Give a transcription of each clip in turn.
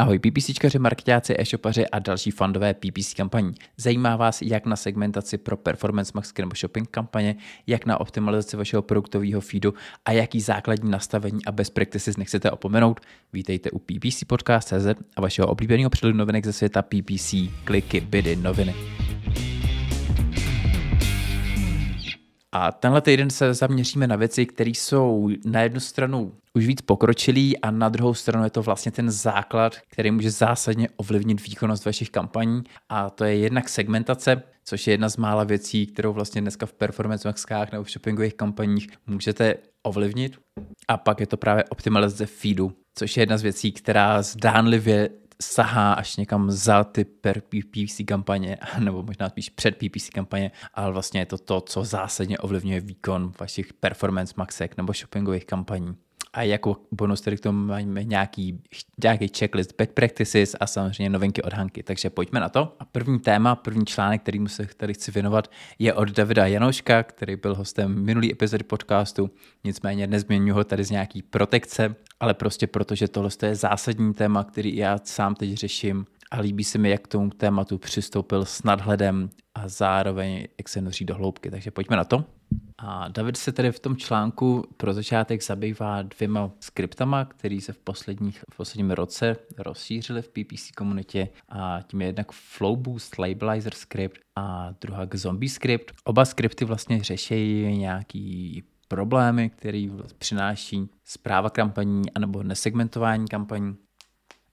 Ahoj PPCčkaři, marketáci, e-shopaři a další fandové PPC kampaní. Zajímá vás jak na segmentaci pro performance marketing nebo shopping kampaně, jak na optimalizaci vašeho produktového feedu a jaký základní nastavení a best practices nechcete opomenout? Vítejte u PPC Podcast.cz a vašeho oblíbeného přehledu novinek ze světa PPC, kliky, bydy, noviny. A tenhle týden se zaměříme na věci, které jsou na jednu stranu už víc pokročilý a na druhou stranu je to vlastně ten základ, který může zásadně ovlivnit výkonnost vašich kampaní a to je jednak segmentace, což je jedna z mála věcí, kterou vlastně dneska v performance maxkách nebo v shoppingových kampaních můžete ovlivnit. A pak je to právě optimalizace feedu, což je jedna z věcí, která zdánlivě sahá až někam za ty per PPC kampaně, nebo možná spíš před PPC kampaně, ale vlastně je to to, co zásadně ovlivňuje výkon vašich performance maxek nebo shoppingových kampaní. A jako bonus tady k tomu máme nějaký, nějaký checklist best practices a samozřejmě novinky od Hanky. Takže pojďme na to. A první téma, první článek, kterýmu se tady chci věnovat, je od Davida Janoška, který byl hostem minulý epizody podcastu. Nicméně nezměňuji ho tady z nějaký protekce, ale prostě protože tohle je zásadní téma, který já sám teď řeším a líbí se mi, jak k tomu tématu přistoupil s nadhledem a zároveň jak se noří do hloubky. Takže pojďme na to. A David se tedy v tom článku pro začátek zabývá dvěma skriptama, které se v, posledních, v posledním roce rozšířily v PPC komunitě a tím je jednak Flowboost Labelizer script a druhá Zombie script. Oba skripty vlastně řeší nějaký problémy, které přináší zpráva kampaní anebo nesegmentování kampaní.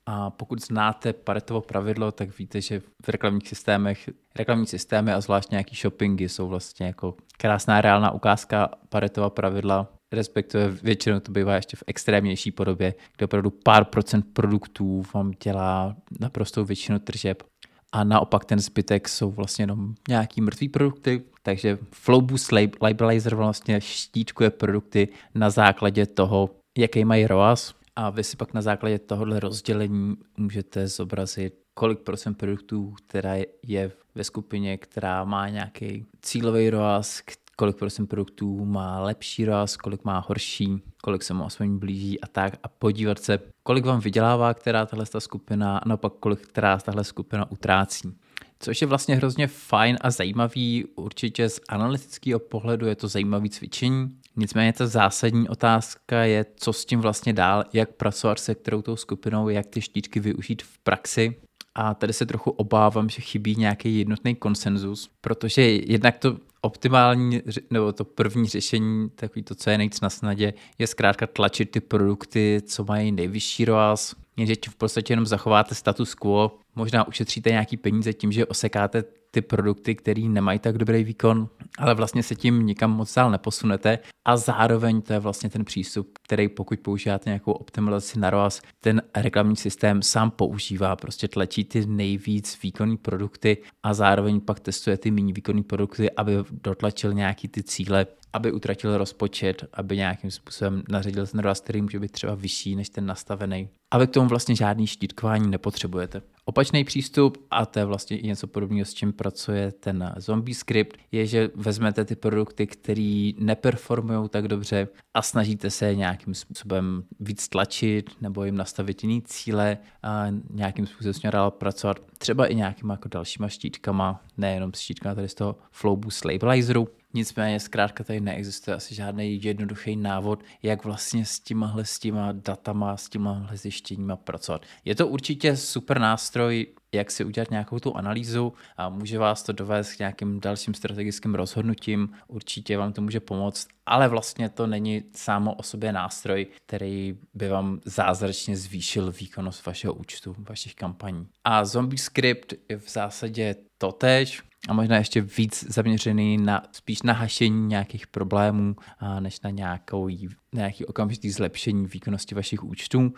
A pokud znáte Paretovo pravidlo, tak víte, že v reklamních systémech, reklamní systémy a zvlášť nějaký shoppingy jsou vlastně jako krásná reálná ukázka Paretova pravidla, respektive většinou to bývá ještě v extrémnější podobě, kde opravdu pár procent produktů vám dělá naprostou většinu tržeb. A naopak ten zbytek jsou vlastně jenom nějaký mrtvý produkty, takže Flowboost Labelizer vlastně štíčkuje produkty na základě toho, jaký mají ROAS a vy si pak na základě tohohle rozdělení můžete zobrazit, kolik procent produktů, která je ve skupině, která má nějaký cílový ROAS, kolik procent produktů má lepší ROAS, kolik má horší, kolik se mu aspoň blíží a tak a podívat se, kolik vám vydělává která tahle skupina a naopak kolik která tahle skupina utrácí. Což je vlastně hrozně fajn a zajímavý, určitě z analytického pohledu je to zajímavé cvičení. Nicméně ta zásadní otázka je, co s tím vlastně dál, jak pracovat se kterou tou skupinou, jak ty štíčky využít v praxi. A tady se trochu obávám, že chybí nějaký jednotný konsenzus, protože jednak to optimální, nebo to první řešení, takový to, co je nejvíc na snadě, je zkrátka tlačit ty produkty, co mají nejvyšší ROAS, jenže v podstatě jenom zachováte status quo, možná ušetříte nějaký peníze tím, že osekáte ty produkty, které nemají tak dobrý výkon, ale vlastně se tím nikam moc dál neposunete. A zároveň to je vlastně ten přístup, který pokud používáte nějakou optimalizaci na ROAS, ten reklamní systém sám používá, prostě tlačí ty nejvíc výkonné produkty a zároveň pak testuje ty méně výkonné produkty, aby dotlačil nějaký ty cíle, aby utratil rozpočet, aby nějakým způsobem naředil ten ROAS, který může být třeba vyšší než ten nastavený. Ale k tomu vlastně žádný štítkování nepotřebujete. Opačný přístup, a to je vlastně i něco podobného, s čím pracuje ten zombie script, je, že vezmete ty produkty, které neperformují tak dobře a snažíte se nějakým způsobem víc tlačit nebo jim nastavit jiný cíle a nějakým způsobem s dál pracovat, třeba i nějakýma jako dalšíma štítkama, nejenom s štítkama tady z toho Flowboost Labelizeru, Nicméně zkrátka tady neexistuje asi žádný jednoduchý návod, jak vlastně s těmahle s těma datama, s těmahle zjištěníma pracovat. Je to určitě super nástroj, jak si udělat nějakou tu analýzu a může vás to dovést k nějakým dalším strategickým rozhodnutím, určitě vám to může pomoct, ale vlastně to není samo o sobě nástroj, který by vám zázračně zvýšil výkonnost vašeho účtu, vašich kampaní. A Zombie Script je v zásadě totéž, a možná ještě víc zaměřený na spíš na hašení nějakých problémů, než na nějakou, nějaký okamžitý zlepšení výkonnosti vašich účtů.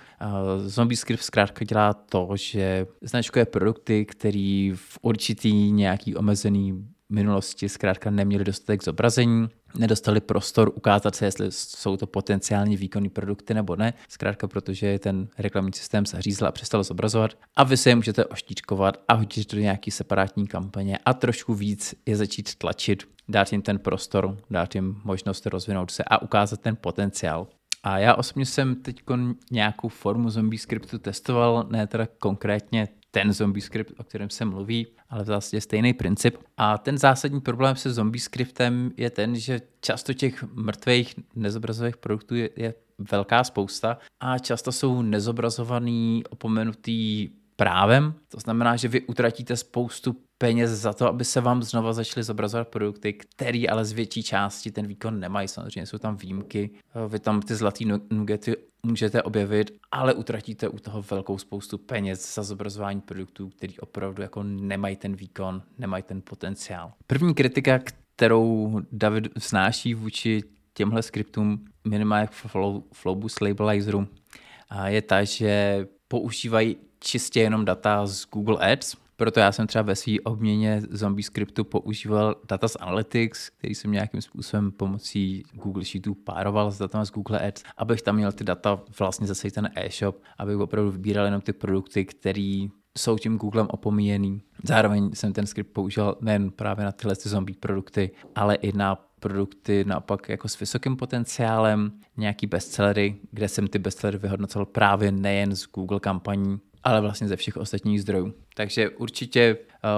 Zombie Script zkrátka dělá to, že značkuje produkty, který v určitý nějaký omezený minulosti zkrátka neměli dostatek zobrazení, nedostali prostor ukázat se, jestli jsou to potenciálně výkonné produkty nebo ne, zkrátka protože ten reklamní systém zařízl a přestal zobrazovat a vy se je můžete oštíčkovat a hodit do nějaký separátní kampaně a trošku víc je začít tlačit, dát jim ten prostor, dát jim možnost rozvinout se a ukázat ten potenciál. A já osobně jsem teď nějakou formu zombie scriptu testoval, ne teda konkrétně ten zombie script, o kterém se mluví, ale v zásadě stejný princip. A ten zásadní problém se zombie scriptem je ten, že často těch mrtvých nezobrazových produktů je, je velká spousta a často jsou nezobrazovaný, opomenutý právem. To znamená, že vy utratíte spoustu peněz za to, aby se vám znova začaly zobrazovat produkty, které ale z větší části ten výkon nemají. Samozřejmě jsou tam výjimky, vy tam ty zlatý nugety můžete objevit, ale utratíte u toho velkou spoustu peněz za zobrazování produktů, který opravdu jako nemají ten výkon, nemají ten potenciál. První kritika, kterou David vznáší vůči těmhle skriptům, minimálně Flowbus Labelizeru, je ta, že používají čistě jenom data z Google Ads, proto já jsem třeba ve své obměně zombie scriptu používal data z Analytics, který jsem nějakým způsobem pomocí Google Sheetů pároval s datama z Google Ads, abych tam měl ty data vlastně zase ten e-shop, abych opravdu vybíral jenom ty produkty, které jsou tím Googlem opomíjený. Zároveň jsem ten skript použil nejen právě na tyhle ty zombie produkty, ale i na produkty naopak jako s vysokým potenciálem, nějaký bestsellery, kde jsem ty bestsellery vyhodnocoval právě nejen z Google kampaní, ale vlastně ze všech ostatních zdrojů. Takže určitě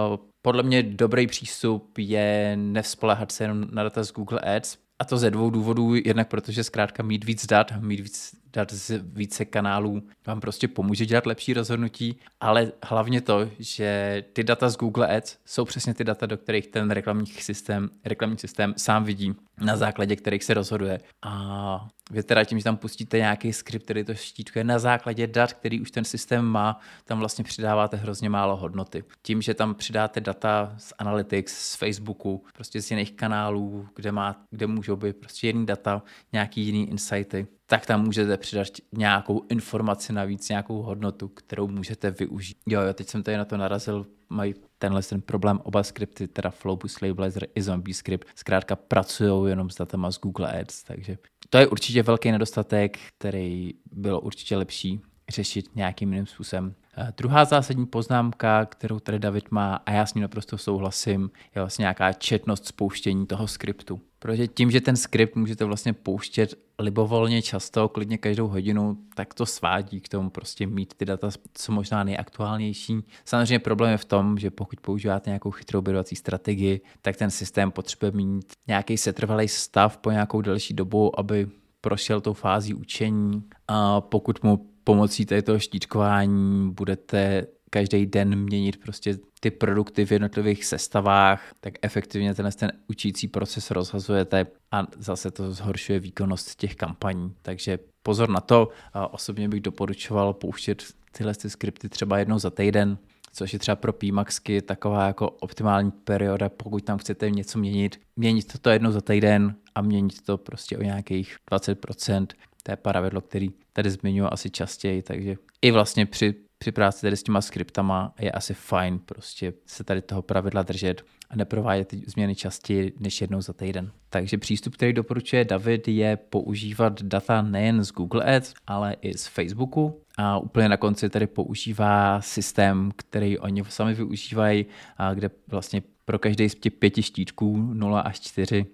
uh, podle mě dobrý přístup je nevzpolehat se jenom na data z Google Ads, a to ze dvou důvodů. Jednak protože zkrátka mít víc dat, mít víc dat z více kanálů vám prostě pomůže dělat lepší rozhodnutí, ale hlavně to, že ty data z Google Ads jsou přesně ty data, do kterých ten reklamní systém, reklamní systém sám vidí, na základě kterých se rozhoduje. A vy teda tím, že tam pustíte nějaký skript, který to štítkuje na základě dat, který už ten systém má, tam vlastně přidáváte hrozně málo hodnoty. Tím, že tam přidáte data z Analytics, z Facebooku, prostě z jiných kanálů, kde, má, kde můžou být prostě jiný data, nějaký jiný insighty, tak tam můžete přidat nějakou informaci navíc, nějakou hodnotu, kterou můžete využít. Jo, jo, teď jsem tady na to narazil, mají tenhle ten problém, oba skripty, teda Flowbus Labelizer i Zombie Script, zkrátka pracují jenom s datama z Google Ads, takže to je určitě velký nedostatek, který bylo určitě lepší řešit nějakým jiným způsobem. Eh, druhá zásadní poznámka, kterou tady David má, a já s ním naprosto souhlasím, je vlastně nějaká četnost spouštění toho skriptu. Protože tím, že ten skript můžete vlastně pouštět libovolně často, klidně každou hodinu, tak to svádí k tomu prostě mít ty data co možná nejaktuálnější. Samozřejmě problém je v tom, že pokud používáte nějakou chytrou obědovací strategii, tak ten systém potřebuje mít nějaký setrvalý stav po nějakou delší dobu, aby prošel tou fází učení a pokud mu pomocí této štítkování budete každý den měnit prostě ty produkty v jednotlivých sestavách, tak efektivně tenhle ten učící proces rozhazujete a zase to zhoršuje výkonnost těch kampaní. Takže pozor na to. Osobně bych doporučoval pouštět tyhle ty skripty třeba jednou za týden, což je třeba pro PMAXky taková jako optimální perioda, pokud tam chcete něco měnit. Měnit to jednou za týden a měnit to prostě o nějakých 20%. To je pravidlo, který tady zmiňuji asi častěji, takže i vlastně při při práci tady s těma skriptama je asi fajn prostě se tady toho pravidla držet a neprovádět ty změny častěji než jednou za týden. Takže přístup, který doporučuje David, je používat data nejen z Google Ads, ale i z Facebooku. A úplně na konci tady používá systém, který oni sami využívají, a kde vlastně pro každý z těch pěti štítků 0 až 4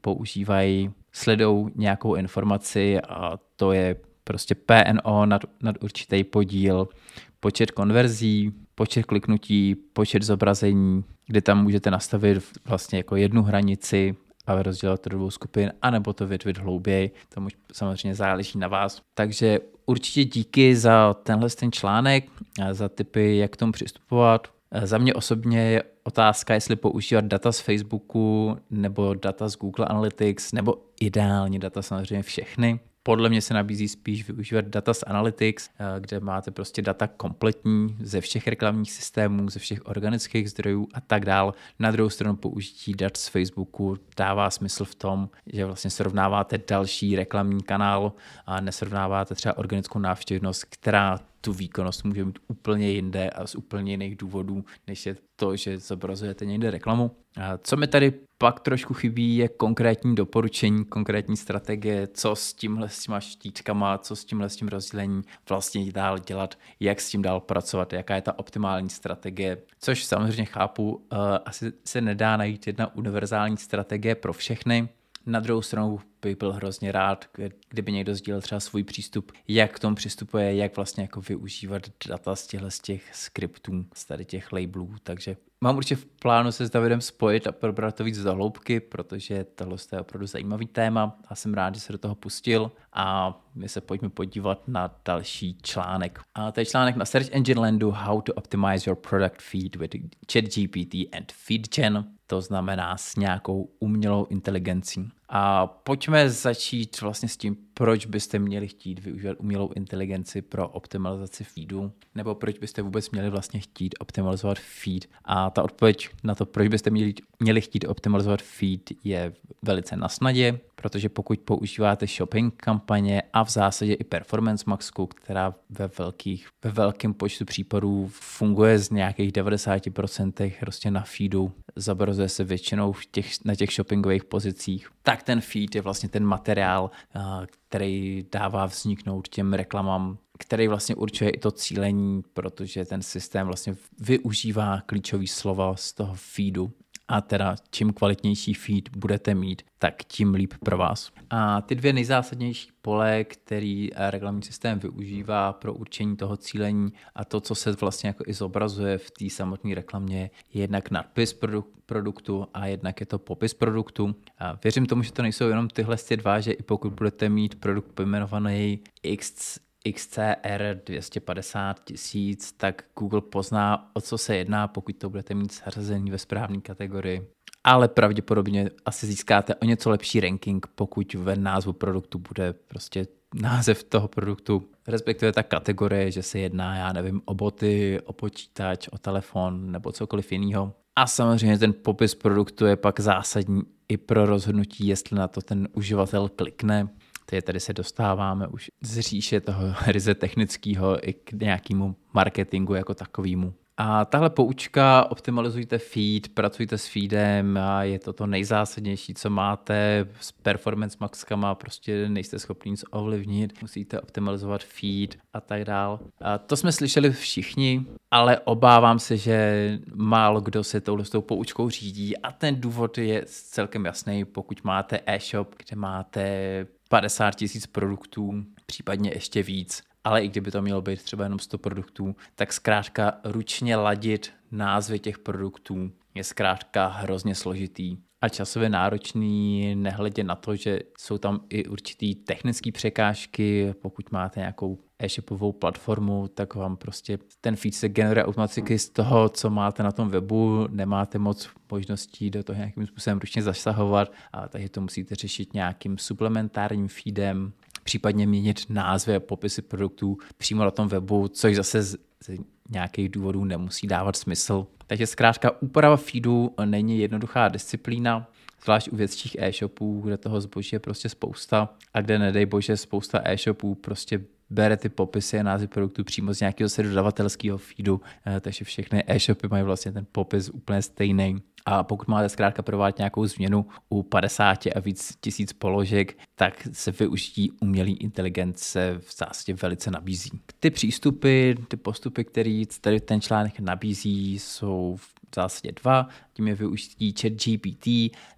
používají, sledou nějakou informaci a to je prostě PNO nad, nad určitý podíl, počet konverzí, počet kliknutí, počet zobrazení, kde tam můžete nastavit vlastně jako jednu hranici a rozdělat to do dvou skupin, anebo to větvit hlouběji, to samozřejmě záleží na vás. Takže určitě díky za tenhle ten článek, za typy, jak k tomu přistupovat. Za mě osobně je otázka, jestli používat data z Facebooku nebo data z Google Analytics, nebo ideálně data samozřejmě všechny. Podle mě se nabízí spíš využívat data z Analytics, eh, kde máte prostě data kompletní ze všech reklamních systémů, ze všech organických zdrojů a tak dál. Na druhou stranu použití dat z Facebooku dává smysl v tom, že vlastně srovnáváte další reklamní kanál a nesrovnáváte třeba organickou návštěvnost, která tu výkonnost může mít úplně jinde a z úplně jiných důvodů, než je to, že zobrazujete někde reklamu. A co mi tady pak trošku chybí, je konkrétní doporučení, konkrétní strategie, co s tímhle s těma štítkama, co s tímhle s tím rozdělením vlastně dál dělat, jak s tím dál pracovat, jaká je ta optimální strategie, což samozřejmě chápu, uh, asi se nedá najít jedna univerzální strategie pro všechny, na druhou stranu bych byl hrozně rád, kdyby někdo sdílel třeba svůj přístup, jak k tomu přistupuje, jak vlastně jako využívat data z těchto z těch skriptů, z tady těch labelů, takže Mám určitě v plánu se s Davidem spojit a probrat to víc do hloubky, protože tohle je opravdu zajímavý téma a jsem rád, že se do toho pustil a my se pojďme podívat na další článek. A to je článek na Search Engine Landu How to Optimize Your Product Feed with ChatGPT and FeedGen to znamená s nějakou umělou inteligencí. A pojďme začít vlastně s tím, proč byste měli chtít využívat umělou inteligenci pro optimalizaci feedu, nebo proč byste vůbec měli vlastně chtít optimalizovat feed. A ta odpověď na to, proč byste měli, měli chtít optimalizovat feed, je velice na snadě, protože pokud používáte shopping kampaně a v zásadě i Performance Maxku, která ve, velkých, ve velkém počtu případů funguje z nějakých 90% prostě na feedu, zabrazuje se většinou těch, na těch shoppingových pozicích, tak ten feed je vlastně ten materiál, který dává vzniknout těm reklamám který vlastně určuje i to cílení, protože ten systém vlastně využívá klíčové slova z toho feedu a teda čím kvalitnější feed budete mít, tak tím líp pro vás. A ty dvě nejzásadnější pole, který reklamní systém využívá pro určení toho cílení a to, co se vlastně jako i zobrazuje v té samotné reklamě, je jednak nadpis produktu a jednak je to popis produktu. A věřím tomu, že to nejsou jenom tyhle dva, že i pokud budete mít produkt pojmenovaný X XCR 250 tisíc, tak Google pozná, o co se jedná, pokud to budete mít zařazení ve správné kategorii. Ale pravděpodobně asi získáte o něco lepší ranking, pokud ve názvu produktu bude prostě název toho produktu, respektive ta kategorie, že se jedná, já nevím, o boty, o počítač, o telefon nebo cokoliv jiného. A samozřejmě ten popis produktu je pak zásadní i pro rozhodnutí, jestli na to ten uživatel klikne Tady, tady se dostáváme už z říše toho ryze technického i k nějakému marketingu jako takovému. A tahle poučka, optimalizujte feed, pracujte s feedem a je to to nejzásadnější, co máte s performance maxkama, prostě nejste schopni nic ovlivnit, musíte optimalizovat feed a tak dál. A to jsme slyšeli všichni, ale obávám se, že málo kdo se touhle s tou poučkou řídí a ten důvod je celkem jasný, pokud máte e-shop, kde máte 50 tisíc produktů, případně ještě víc, ale i kdyby to mělo být třeba jenom 100 produktů, tak zkrátka ručně ladit názvy těch produktů je zkrátka hrozně složitý a časově náročný, nehledě na to, že jsou tam i určitý technické překážky, pokud máte nějakou e-shopovou platformu, tak vám prostě ten feed se generuje automaticky z toho, co máte na tom webu, nemáte moc možností do toho nějakým způsobem ručně zasahovat, a takže to musíte řešit nějakým suplementárním feedem, případně měnit názvy a popisy produktů přímo na tom webu, což zase z, z nějakých důvodů nemusí dávat smysl. Takže zkrátka úprava feedu není jednoduchá disciplína, zvlášť u větších e-shopů, kde toho zboží je prostě spousta a kde nedej bože spousta e-shopů prostě bere ty popisy a názvy produktů přímo z nějakého se dodavatelského feedu, eh, takže všechny e-shopy mají vlastně ten popis úplně stejný. A pokud máte zkrátka provádět nějakou změnu u 50 a víc tisíc položek, tak se využití umělé inteligence v zásadě velice nabízí. Ty přístupy, ty postupy, které tady ten článek nabízí, jsou v zásadě dva. Tím je využití chat GPT,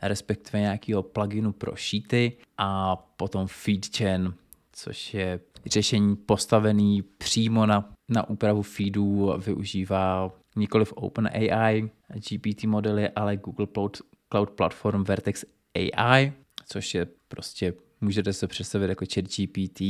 respektive nějakého pluginu pro sheety a potom FeedGen, což je řešení postavený přímo na, na úpravu feedů, využívá nikoliv OpenAI GPT modely, ale Google Cloud, Cloud Platform Vertex AI, což je prostě můžete se představit jako chat GPT,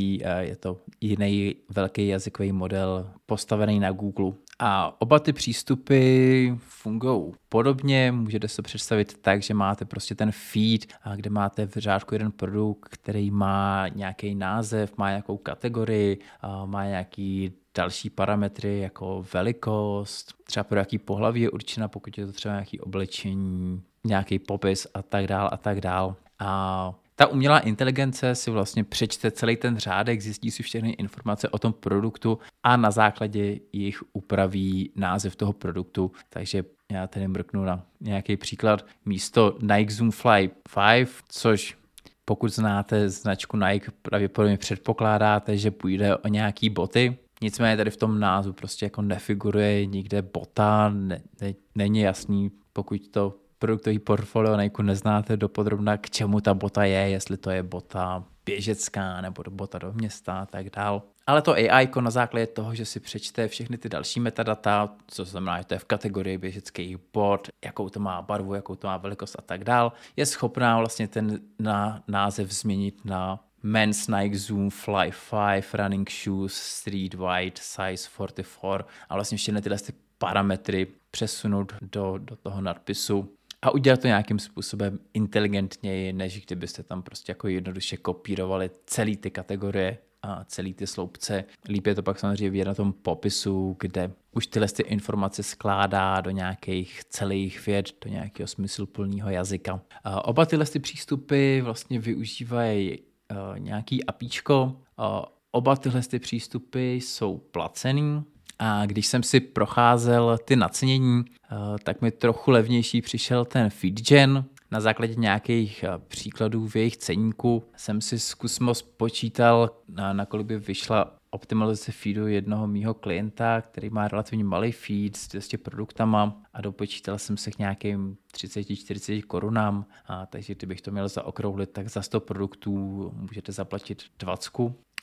je to jiný velký jazykový model postavený na Google. A oba ty přístupy fungují podobně, můžete se představit tak, že máte prostě ten feed, kde máte v řádku jeden produkt, který má nějaký název, má nějakou kategorii, má nějaký další parametry jako velikost, třeba pro jaký pohlaví je určena, pokud je to třeba nějaký oblečení, nějaký popis a tak dál a tak dál. A ta umělá inteligence si vlastně přečte celý ten řádek, zjistí si všechny informace o tom produktu a na základě jich upraví název toho produktu. Takže já tady mrknu na nějaký příklad. Místo Nike Zoom Fly 5, což pokud znáte značku Nike, pravděpodobně předpokládáte, že půjde o nějaký boty. Nicméně tady v tom názvu prostě jako nefiguruje nikde bota, ne, ne, není jasný, pokud to produktový portfolio nejku neznáte dopodrobna, k čemu ta bota je, jestli to je bota běžecká nebo bota do města a tak dál. Ale to AI na základě toho, že si přečte všechny ty další metadata, co znamená, že to je v kategorii běžeckých bot, jakou to má barvu, jakou to má velikost a tak dál, je schopná vlastně ten na název změnit na Men's Nike Zoom Fly 5 Running Shoes Street White Size 44 a vlastně všechny tyhle ty parametry přesunout do, do toho nadpisu a udělat to nějakým způsobem inteligentněji, než kdybyste tam prostě jako jednoduše kopírovali celý ty kategorie a celý ty sloupce. Líp je to pak samozřejmě vidět na tom popisu, kde už tyhle ty informace skládá do nějakých celých věd, do nějakého smysluplného jazyka. A oba tyhle ty přístupy vlastně využívají uh, nějaký apíčko. Uh, oba tyhle ty přístupy jsou placený, a když jsem si procházel ty nacenění, uh, tak mi trochu levnější přišel ten FeedGen, na základě nějakých eh, příkladů v jejich ceníku jsem si zkusmo spočítal, na kolik by vyšla optimalizace feedu jednoho mýho klienta, který má relativně malý feed s 200 produktama a dopočítal jsem se k nějakým 30-40 korunám, a takže kdybych to měl zaokrouhlit, tak za 100 produktů můžete zaplatit 20,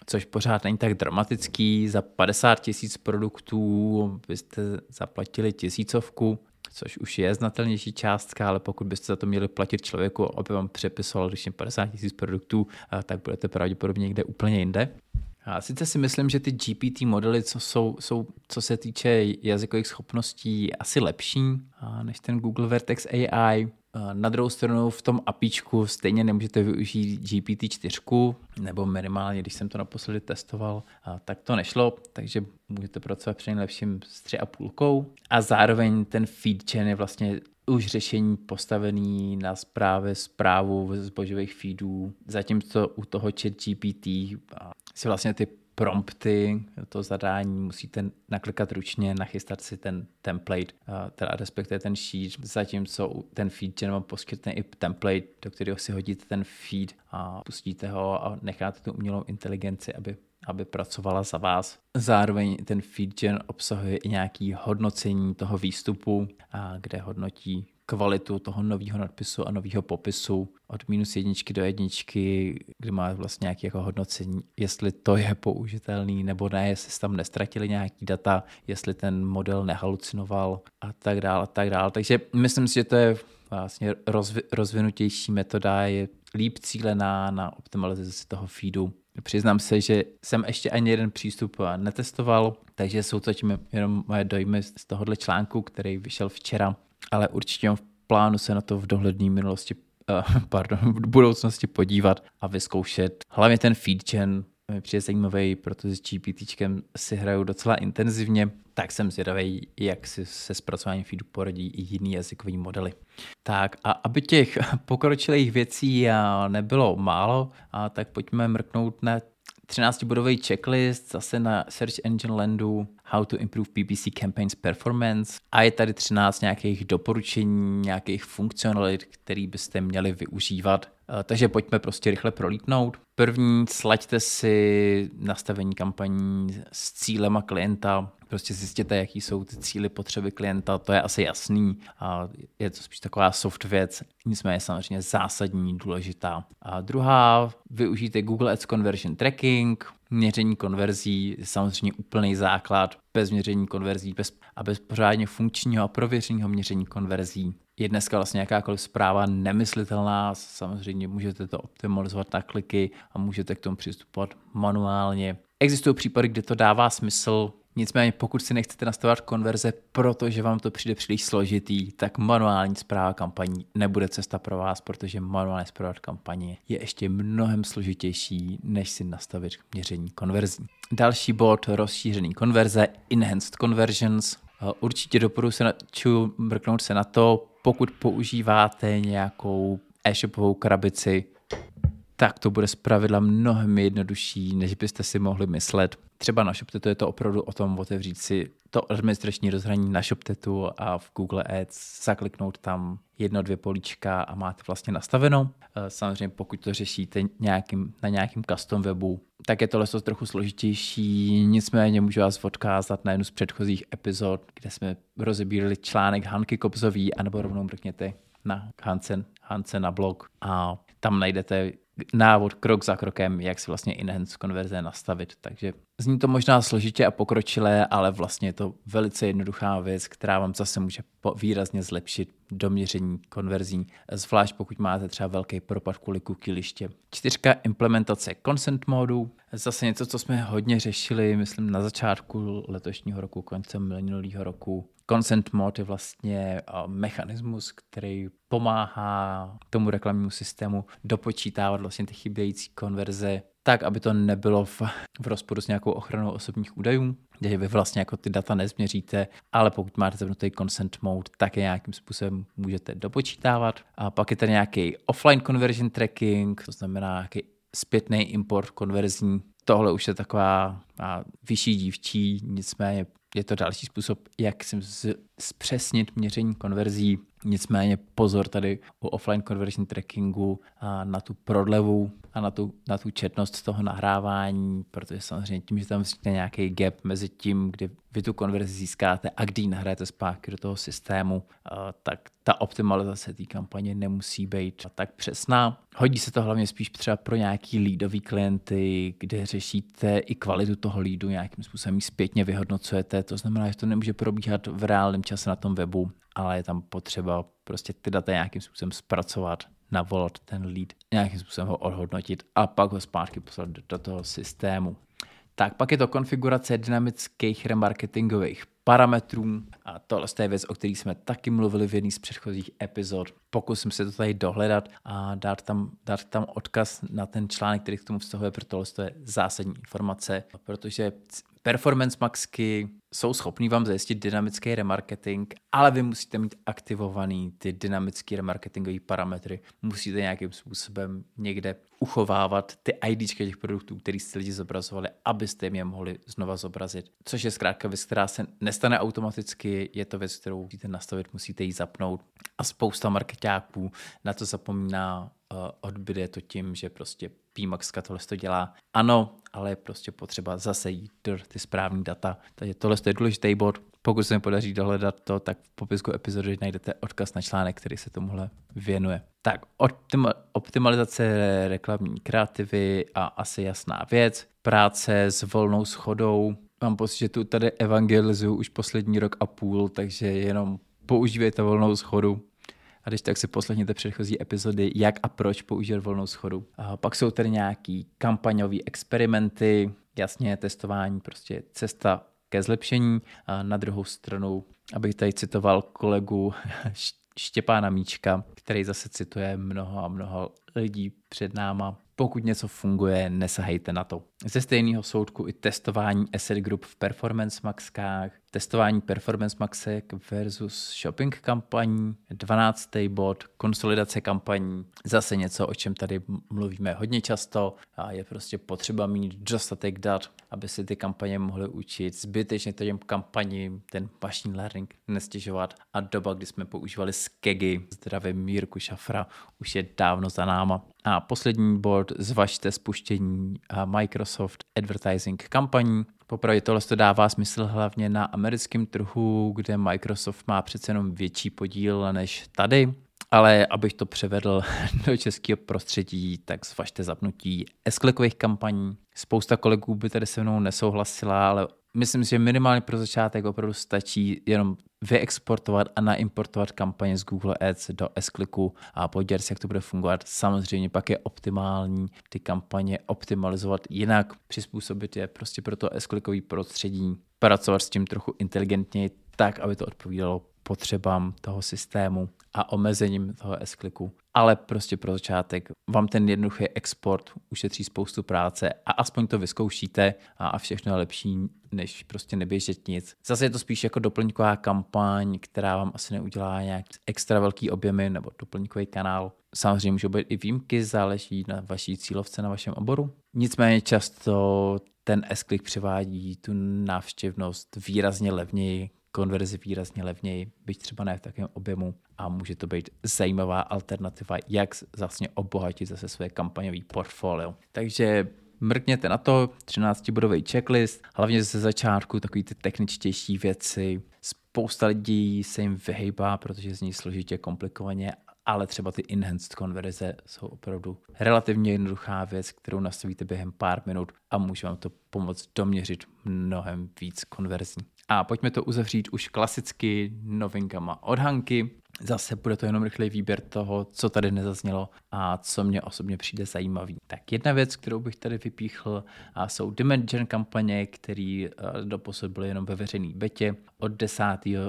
což pořád není tak dramatický. Za 50 tisíc produktů byste zaplatili tisícovku, což už je znatelnější částka, ale pokud byste za to měli platit člověku, aby vám přepisoval když je 50 tisíc produktů, tak budete pravděpodobně někde úplně jinde. A sice si myslím, že ty GPT modely, co jsou, jsou co se týče jazykových schopností, asi lepší než ten Google Vertex AI. Na druhou stranu v tom APIčku stejně nemůžete využít GPT-4, nebo minimálně, když jsem to naposledy testoval, tak to nešlo, takže můžete pracovat při nejlepším s 3,5. A zároveň ten feedgen je vlastně už řešení postavený na zprávě zprávu zbožových feedů, zatímco u toho chat GPT si vlastně ty prompty, to zadání musíte naklikat ručně, nachystat si ten template, teda respektive ten sheet, zatímco ten feed jenom poskytne i template, do kterého si hodíte ten feed a pustíte ho a necháte tu umělou inteligenci, aby aby pracovala za vás. Zároveň ten feedgen obsahuje i nějaký hodnocení toho výstupu, kde hodnotí kvalitu toho nového nadpisu a nového popisu od minus jedničky do jedničky, kde má vlastně nějaké jako hodnocení, jestli to je použitelný nebo ne, jestli tam nestratili nějaký data, jestli ten model nehalucinoval a tak dále a tak dále. Takže myslím si, že to je vlastně rozvi- rozvinutější metoda, je líp cílená na optimalizaci toho feedu. Přiznám se, že jsem ještě ani jeden přístup netestoval, takže jsou to tím jenom moje dojmy z tohohle článku, který vyšel včera ale určitě mám v plánu se na to v dohledné minulosti, uh, pardon, v budoucnosti podívat a vyzkoušet. Hlavně ten feedgen mi přijde zajímavý, protože s GPTčkem si hraju docela intenzivně, tak jsem zvědavý, jak si se zpracováním feedu poradí i jiný jazykový modely. Tak a aby těch pokročilých věcí nebylo málo, a tak pojďme mrknout na 13-bodový checklist zase na Search Engine Landu How to Improve PPC Campaigns Performance a je tady 13 nějakých doporučení, nějakých funkcionalit, které byste měli využívat. Eh, takže pojďme prostě rychle prolítnout. První, slaďte si nastavení kampaní s cílema klienta, prostě zjistěte, jaký jsou ty cíly potřeby klienta, to je asi jasný a je to spíš taková soft věc, nicméně samozřejmě zásadní, důležitá. A druhá, využijte Google Ads Conversion Tracking, měření konverzí, samozřejmě úplný základ, bez měření konverzí bez, a bez pořádně funkčního a prověřeného měření konverzí je dneska vlastně jakákoliv zpráva nemyslitelná. Samozřejmě můžete to optimalizovat na kliky a můžete k tomu přistupovat manuálně. Existují případy, kde to dává smysl, Nicméně pokud si nechcete nastavovat konverze, protože vám to přijde příliš složitý, tak manuální zpráva kampaní nebude cesta pro vás, protože manuálně zpráva kampaně je ještě mnohem složitější, než si nastavit měření konverzí. Další bod, rozšířený konverze, enhanced conversions. Určitě doporučuji mrknout se na to, pokud používáte nějakou e-shopovou krabici, tak to bude zpravidla mnohem jednodušší, než byste si mohli myslet. Třeba na ShopTetu je to opravdu o tom otevřít si to administrační rozhraní na ShopTetu a v Google Ads zakliknout tam jedno, dvě políčka a máte vlastně nastaveno. Eh, samozřejmě pokud to řešíte nějakým, na nějakým custom webu, tak je tohle trochu složitější, nicméně můžu vás odkázat na jednu z předchozích epizod, kde jsme rozebírali článek Hanky Kobzový, anebo rovnou mrkněte na Hansen, Hansen na blog a tam najdete návod krok za krokem, jak si vlastně enhance konverze nastavit. Takže zní to možná složitě a pokročilé, ale vlastně je to velice jednoduchá věc, která vám zase může výrazně zlepšit doměření konverzí, zvlášť pokud máte třeba velký propad kvůli kukiliště. Čtyřka implementace consent modu, zase něco, co jsme hodně řešili, myslím, na začátku letošního roku, koncem minulého roku. Consent mod je vlastně mechanismus, který pomáhá tomu reklamnímu systému dopočítávat vlastně ty chybějící konverze tak, aby to nebylo v, v rozporu s nějakou ochranou osobních údajů, kde vy vlastně jako ty data nezměříte, ale pokud máte zapnutý consent mode, tak je nějakým způsobem můžete dopočítávat. A pak je tady nějaký offline conversion tracking, to znamená nějaký zpětný import konverzní. Tohle už je taková vyšší dívčí, nicméně je to další způsob, jak si zpřesnit měření konverzí. Nicméně pozor tady u offline conversion trackingu na tu prodlevu a na tu, na tu četnost toho nahrávání, protože samozřejmě tím, že tam vznikne nějaký gap mezi tím, kdy vy tu konverzi získáte a kdy ji nahrajete zpátky do toho systému, tak ta optimalizace té kampaně nemusí být tak přesná. Hodí se to hlavně spíš třeba pro nějaký leadový klienty, kde řešíte i kvalitu toho leadu, nějakým způsobem zpětně vyhodnocujete. To znamená, že to nemůže probíhat v reálném čase na tom webu, ale je tam potřeba prostě ty data nějakým způsobem zpracovat navolat ten lead, nějakým způsobem ho odhodnotit a pak ho zpátky poslat do, toho systému. Tak pak je to konfigurace dynamických remarketingových parametrů a tohle je věc, o které jsme taky mluvili v jedné z předchozích epizod. Pokusím se to tady dohledat a dát tam, dát tam odkaz na ten článek, který k tomu vztahuje, protože to je zásadní informace, protože Performance Maxky jsou schopný vám zajistit dynamický remarketing, ale vy musíte mít aktivovaný ty dynamické remarketingové parametry. Musíte nějakým způsobem někde uchovávat ty ID těch produktů, které jste lidi zobrazovali, abyste jim je mohli znova zobrazit. Což je zkrátka věc, která se nestane automaticky, je to věc, kterou musíte nastavit, musíte ji zapnout. A spousta marketáků na to zapomíná, uh, odbyde to tím, že prostě PMAXka tohle to dělá. Ano, ale je prostě potřeba zase jít do ty správné data. Takže tohle je důležitý bod. Pokud se mi podaří dohledat to, tak v popisku epizody najdete odkaz na článek, který se tomuhle věnuje. Tak, optimalizace reklamní kreativy a asi jasná věc. Práce s volnou schodou. Mám pocit, že tu tady evangelizuju už poslední rok a půl, takže jenom používejte volnou schodu a když tak si poslechněte předchozí epizody, jak a proč používat volnou schodu. A pak jsou tady nějaký kampaňové experimenty, jasně testování, prostě cesta ke zlepšení. A na druhou stranu, abych tady citoval kolegu Štěpána Míčka, který zase cituje mnoho a mnoho lidí před náma. Pokud něco funguje, nesahejte na to. Ze stejného soudku i testování asset group v Performance Maxkách, testování Performance Maxek versus shopping kampaní, 12. bod, konsolidace kampaní, zase něco, o čem tady mluvíme hodně často a je prostě potřeba mít dostatek dat, aby si ty kampaně mohly učit, zbytečně těm kampaním ten machine learning nestěžovat a doba, kdy jsme používali skegy, zdravím Mírku Šafra, už je dávno za náma. A poslední bod, zvažte spuštění Microsoft Advertising kampaní. Popravdě tohle to dává smysl hlavně na americkém trhu, kde Microsoft má přece jenom větší podíl než tady. Ale abych to převedl do českého prostředí, tak zvažte zapnutí s kampaní. Spousta kolegů by tady se mnou nesouhlasila, ale myslím si, že minimálně pro začátek opravdu stačí jenom vyexportovat a naimportovat kampaně z Google Ads do s a podívat se, jak to bude fungovat. Samozřejmě pak je optimální ty kampaně optimalizovat jinak, přizpůsobit je prostě pro to s prostředí, pracovat s tím trochu inteligentněji, tak, aby to odpovídalo potřebám toho systému a omezením toho s Ale prostě pro začátek vám ten jednoduchý export ušetří spoustu práce a aspoň to vyzkoušíte a, a všechno je lepší, než prostě neběžet nic. Zase je to spíš jako doplňková kampaň, která vám asi neudělá nějak extra velký objemy nebo doplňkový kanál. Samozřejmě můžou být i výjimky, záleží na vaší cílovce, na vašem oboru. Nicméně často ten s přivádí tu návštěvnost výrazně levněji, konverzi výrazně levněji, byť třeba ne v takovém objemu a může to být zajímavá alternativa, jak vlastně obohatit zase své kampaňové portfolio. Takže mrkněte na to, 13-bodový checklist, hlavně ze začátku takový ty techničtější věci. Spousta lidí se jim vyhejbá, protože zní složitě, komplikovaně ale třeba ty enhanced konverze jsou opravdu relativně jednoduchá věc, kterou nastavíte během pár minut a může vám to pomoct doměřit mnohem víc konverzí. A pojďme to uzavřít už klasicky novinkama od Hanky. Zase bude to jenom rychlý výběr toho, co tady nezaznělo a co mě osobně přijde zajímavý. Tak jedna věc, kterou bych tady vypíchl, a jsou Dimension kampaně, které eh, doposud byly jenom ve veřejné betě. Od 10.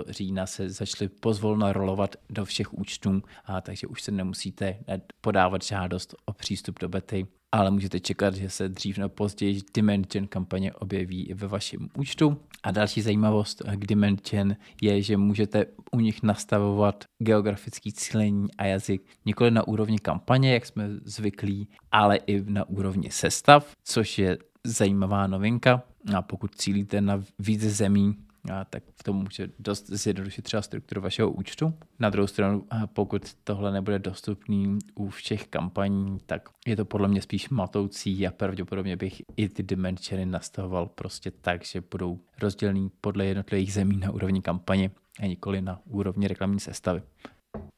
října se začaly pozvolna rolovat do všech účtů, a takže už se nemusíte podávat žádost o přístup do bety ale můžete čekat, že se dřív nebo později Dimension kampaně objeví ve vašem účtu. A další zajímavost k Dimension je, že můžete u nich nastavovat geografický cílení a jazyk nikoli na úrovni kampaně, jak jsme zvyklí, ale i na úrovni sestav, což je zajímavá novinka. A pokud cílíte na více zemí, a tak v tom může dost zjednodušit třeba strukturu vašeho účtu. Na druhou stranu, pokud tohle nebude dostupný u všech kampaní, tak je to podle mě spíš matoucí a pravděpodobně bych i ty dimensiony nastavoval prostě tak, že budou rozdělený podle jednotlivých zemí na úrovni kampaně a nikoli na úrovni reklamní sestavy.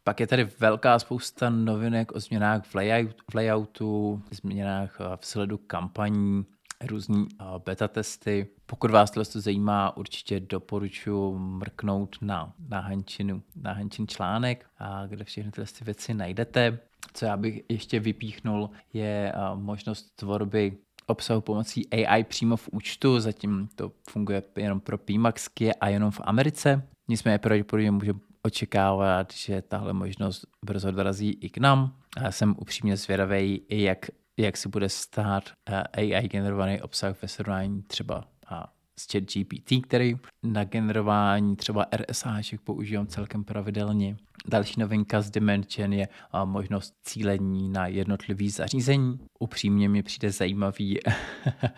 Pak je tady velká spousta novinek o změnách v, v layoutu, změnách v sledu kampaní, různý beta testy. Pokud vás to zajímá, určitě doporučuji mrknout na, na, Hančinu, na Hančin článek, a kde všechny tyhle věci najdete. Co já bych ještě vypíchnul, je možnost tvorby obsahu pomocí AI přímo v účtu, zatím to funguje jenom pro PMAXky a jenom v Americe. Nicméně pravděpodobně můžeme očekávat, že tahle možnost brzo dorazí i k nám. Já jsem upřímně zvědavý, jak jak se bude stát eh, AI generovaný obsah ve srovnání třeba s ChatGPT, který na generování třeba RSAček používám celkem pravidelně. Další novinka z Dimension je možnost cílení na jednotlivý zařízení. Upřímně mi přijde zajímavý,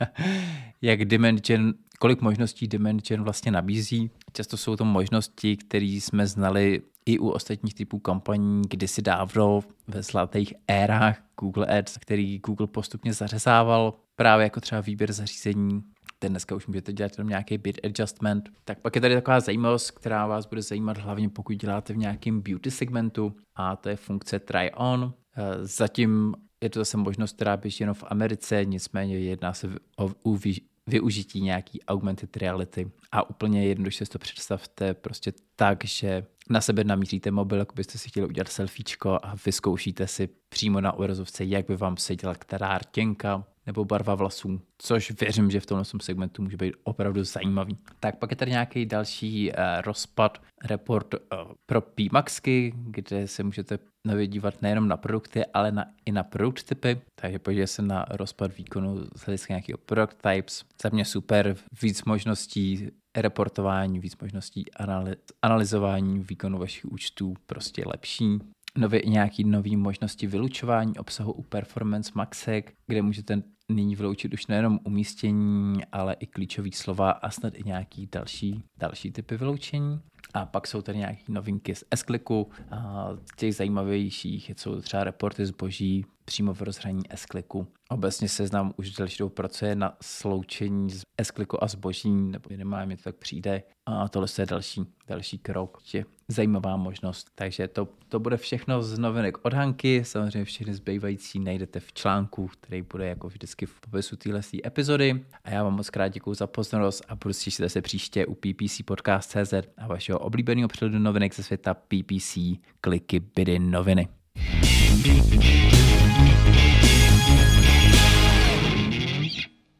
jak Dimension, kolik možností Dimension vlastně nabízí. Často jsou to možnosti, které jsme znali i u ostatních typů kampaní kdysi dávno ve zlatých érách Google Ads, který Google postupně zařezával, právě jako třeba výběr zařízení, ten dneska už můžete dělat jenom nějaký bit adjustment. Tak pak je tady taková zajímavost, která vás bude zajímat hlavně pokud děláte v nějakém beauty segmentu a to je funkce try on. Zatím je to zase možnost, která běží jenom v Americe, nicméně jedná se o, o využití nějaký augmented reality. A úplně jednoduše si to představte prostě tak, že na sebe namíříte mobil, jako byste si chtěli udělat selfiečko a vyzkoušíte si přímo na obrazovce, jak by vám seděla která rtěnka nebo barva vlasů, což věřím, že v tomhle segmentu může být opravdu zajímavý. Tak pak je tady nějaký další uh, rozpad report uh, pro PMAXky, kde se můžete nově dívat nejenom na produkty, ale na, i na produkt typy. Takže podívejte se na rozpad výkonu z hlediska nějakého product types. Za mě super, víc možností reportování, víc možností analy- analyzování výkonu vašich účtů, prostě lepší. Nově i nějaké nové možnosti vylučování obsahu u Performance Maxek, kde můžete nyní vyloučit už nejenom umístění, ale i klíčové slova a snad i nějaký další, další typy vyloučení. A pak jsou tady nějaké novinky z s těch zajímavějších jsou třeba reporty zboží přímo v rozhraní s Obecně se znám už další dobu pracuje na sloučení z s a zboží, nebo minimálně to tak přijde. A tohle je další, další krok. Je zajímavá možnost. Takže to, to bude všechno z novinek od Hanky. Samozřejmě všechny zbývající najdete v článku, který bude jako vždycky v popisu téhle epizody. A já vám moc krát děkuji za pozornost a budu se se příště u PPC Podcast.cz a vašeho oblíbeného přehledu novinek ze světa PPC, kliky, bydy, noviny. thank you